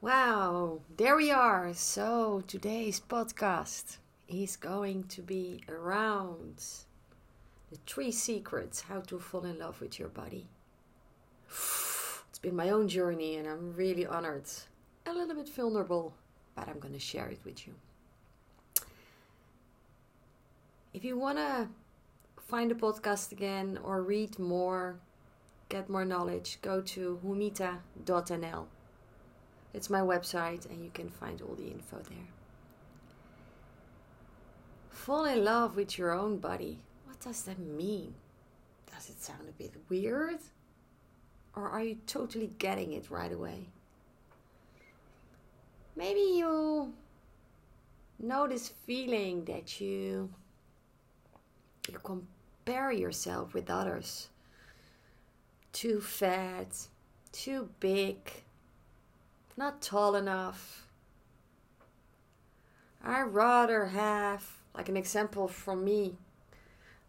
Wow, there we are. So today's podcast is going to be around the three secrets how to fall in love with your body. It's been my own journey and I'm really honored, a little bit vulnerable, but I'm going to share it with you. If you want to find the podcast again or read more, get more knowledge, go to humita.nl. It's my website and you can find all the info there. Fall in love with your own body. What does that mean? Does it sound a bit weird? Or are you totally getting it right away? Maybe you know this feeling that you you compare yourself with others. Too fat, too big, not tall enough. I rather have, like an example from me,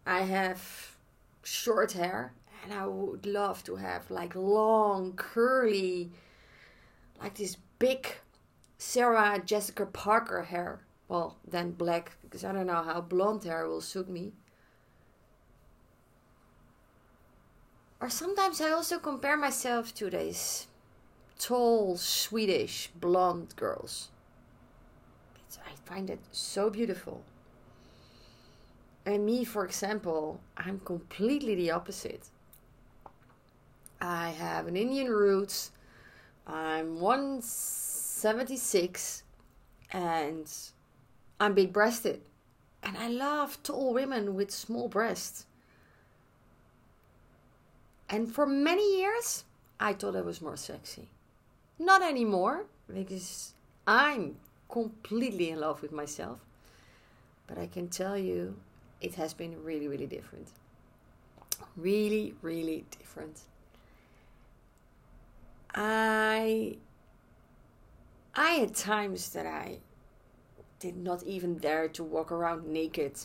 I have short hair and I would love to have like long, curly, like this big Sarah Jessica Parker hair. Well, then black, because I don't know how blonde hair will suit me. Or sometimes I also compare myself to these tall, Swedish, blonde girls. It's, I find it so beautiful. And me, for example, I'm completely the opposite. I have an Indian roots. I'm 176 and I'm big breasted. And I love tall women with small breasts. And for many years, I thought I was more sexy. Not anymore, because I'm completely in love with myself. But I can tell you, it has been really, really different. Really, really different. I I had times that I did not even dare to walk around naked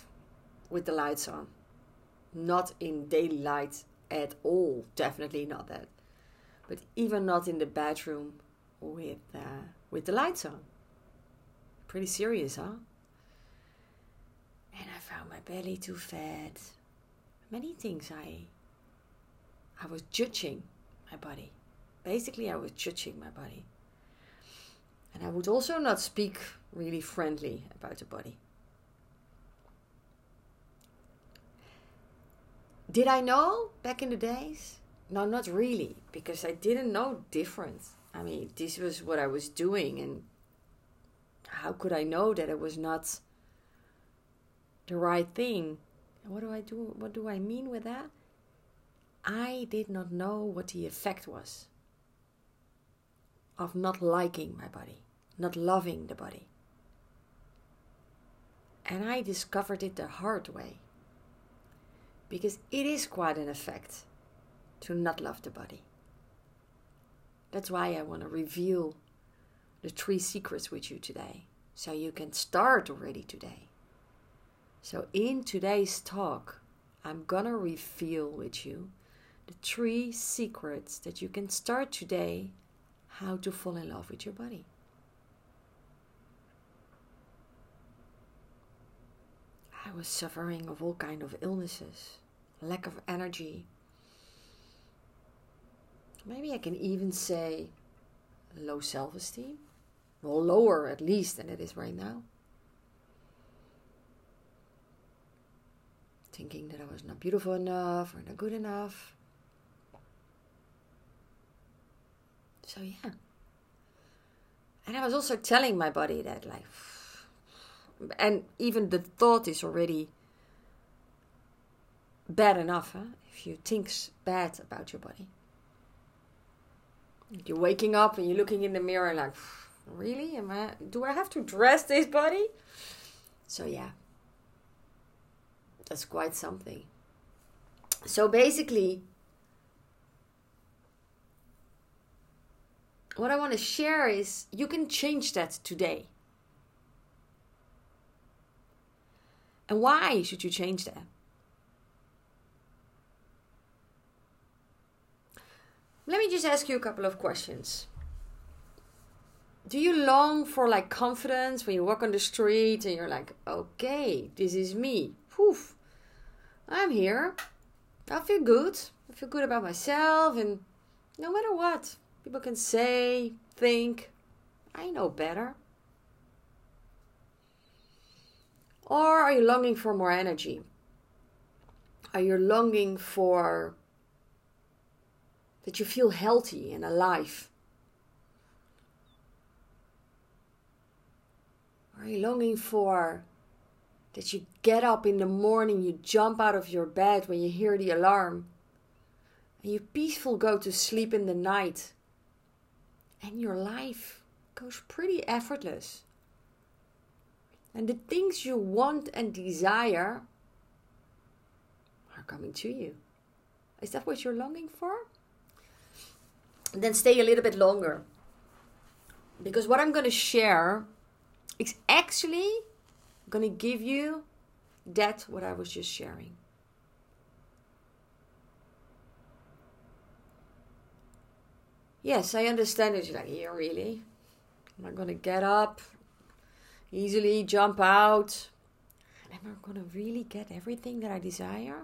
with the lights on. Not in daylight at all. Definitely not that. But even not in the bedroom with uh, with the lights on. Pretty serious, huh? And I found my belly too fat. Many things I I was judging my body. Basically, I was judging my body. And I would also not speak really friendly about the body. Did I know back in the days? No, not really, because I didn't know difference. I mean, this was what I was doing, and how could I know that it was not the right thing? What do I do? What do I mean with that? I did not know what the effect was of not liking my body, not loving the body. And I discovered it the hard way because it is quite an effect to not love the body. That's why I want to reveal the three secrets with you today so you can start already today. So, in today's talk, I'm gonna reveal with you the three secrets that you can start today how to fall in love with your body. I was suffering of all kind of illnesses, lack of energy. Maybe I can even say low self-esteem. Well, lower at least than it is right now. Thinking that I was not beautiful enough or not good enough. So yeah. And I was also telling my body that like and even the thought is already bad enough huh? if you think bad about your body you're waking up and you're looking in the mirror like really? Am i do i have to dress this body? So yeah. That's quite something. So basically what i want to share is you can change that today. And why should you change that? Let me just ask you a couple of questions. do you long for like confidence when you walk on the street and you're like, okay, this is me. Poof, I'm here. I feel good. I feel good about myself, and no matter what people can say, think, I know better. Or are you longing for more energy? Are you longing for that you feel healthy and alive? Are you longing for that you get up in the morning, you jump out of your bed when you hear the alarm, and you peaceful go to sleep in the night, and your life goes pretty effortless? And the things you want and desire are coming to you. Is that what you're longing for? Then stay a little bit longer. Because what I'm going to share is actually going to give you that what I was just sharing. Yes, I understand it. You're like, yeah, really? Am I going to get up, easily jump out. Am I going to really get everything that I desire?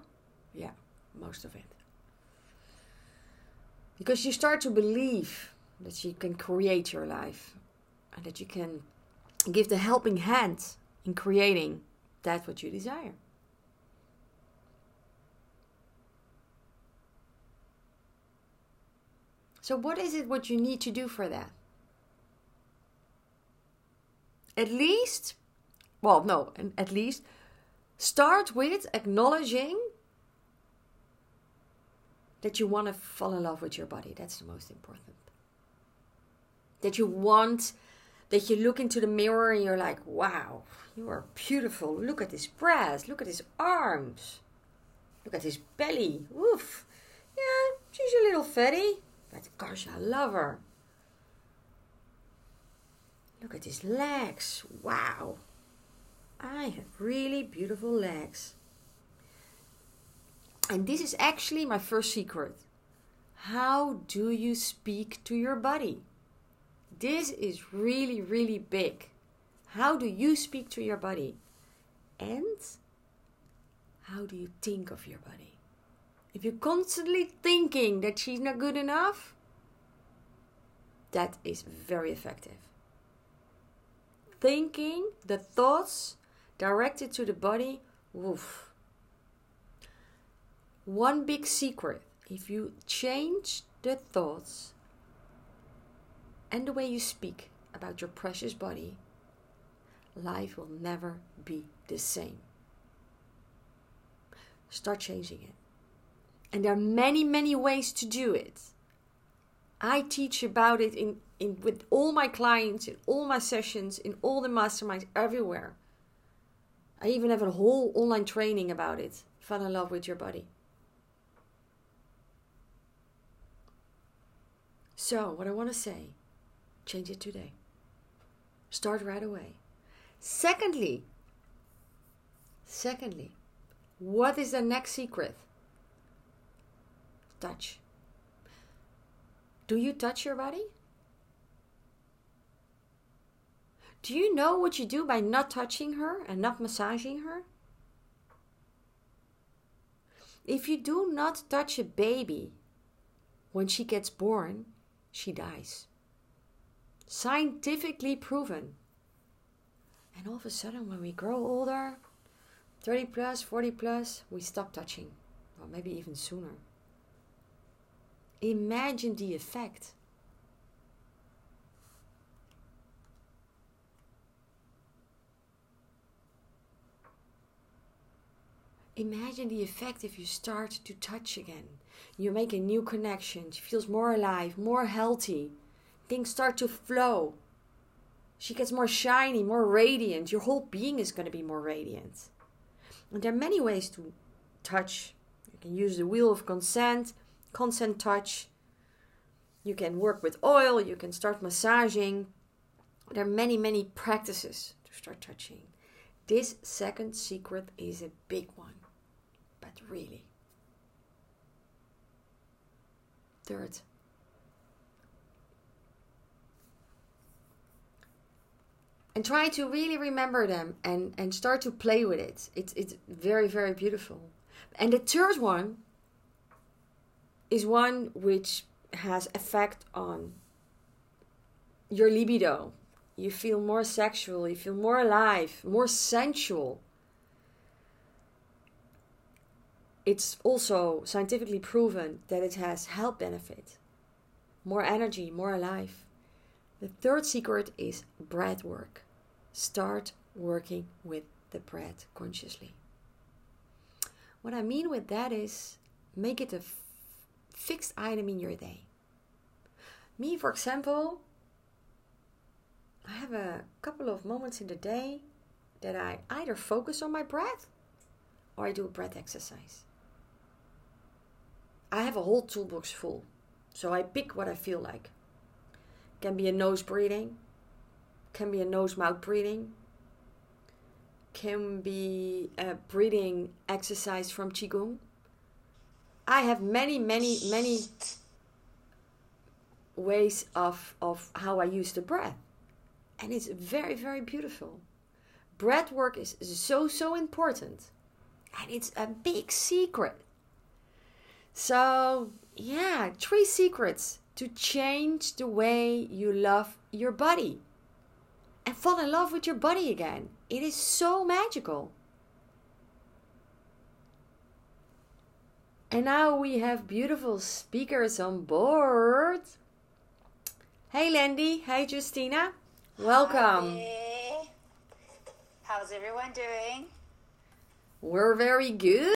Yeah, most of it. Because you start to believe that you can create your life and that you can give the helping hand in creating that what you desire. So, what is it what you need to do for that? at least, well, no, at least start with acknowledging that you want to fall in love with your body. That's the most important. That you want, that you look into the mirror and you're like, wow, you are beautiful. Look at his breasts. Look at his arms. Look at his belly. Woof. Yeah, she's a little fatty, but gosh, I love her. Look at his legs. Wow. I have really beautiful legs. And this is actually my first secret. How do you speak to your body? This is really, really big. How do you speak to your body? And how do you think of your body? If you're constantly thinking that she's not good enough, that is very effective thinking, the thoughts directed to the body, woof. One big secret if you change the thoughts and the way you speak about your precious body, life will never be the same. Start changing it. And there are many, many ways to do it. I teach about it in in with all my clients, in all my sessions, in all the masterminds, everywhere. I even have a whole online training about it. Fall in love with your body. So, what I want to say, change it today. Start right away. Secondly, secondly, what is the next secret? Touch. Do you touch your body? Do you know what you do by not touching her and not massaging her? If you do not touch a baby when she gets born, she dies. Scientifically proven. And all of a sudden, when we grow older, 30 plus, 40 plus, we stop touching. Or maybe even sooner. Imagine the effect. Imagine the effect if you start to touch again. You make a new connection. She feels more alive, more healthy. Things start to flow. She gets more shiny, more radiant. Your whole being is going to be more radiant. And there are many ways to touch. You can use the wheel of consent, consent touch. You can work with oil. You can start massaging. There are many, many practices to start touching. This second secret is a big one but really. Third, and try to really remember them and and start to play with it. It's it's very very beautiful. And the third one is one which has effect on your libido. You feel more sexual you feel more alive more sensual it's also scientifically proven that it has health benefit more energy more alive the third secret is breath work. Start working with the breath consciously. What I mean with that is make it a f- fixed item in your day. Me, for example, I have a couple of moments in the day that I either focus on my breath or I do a breath exercise. I have a whole toolbox full, so I pick what I feel like. Can be a nose breathing, can be a nose mouth breathing, can be a breathing exercise from Qigong. I have many, many, many ways of, of how I use the breath. And it's very, very beautiful. Breath work is so, so important. And it's a big secret. So, yeah, three secrets to change the way you love your body and fall in love with your body again. It is so magical. And now we have beautiful speakers on board. Hey, Landy. Hey, Justina. Welcome. Hi. How's everyone doing? We're very good.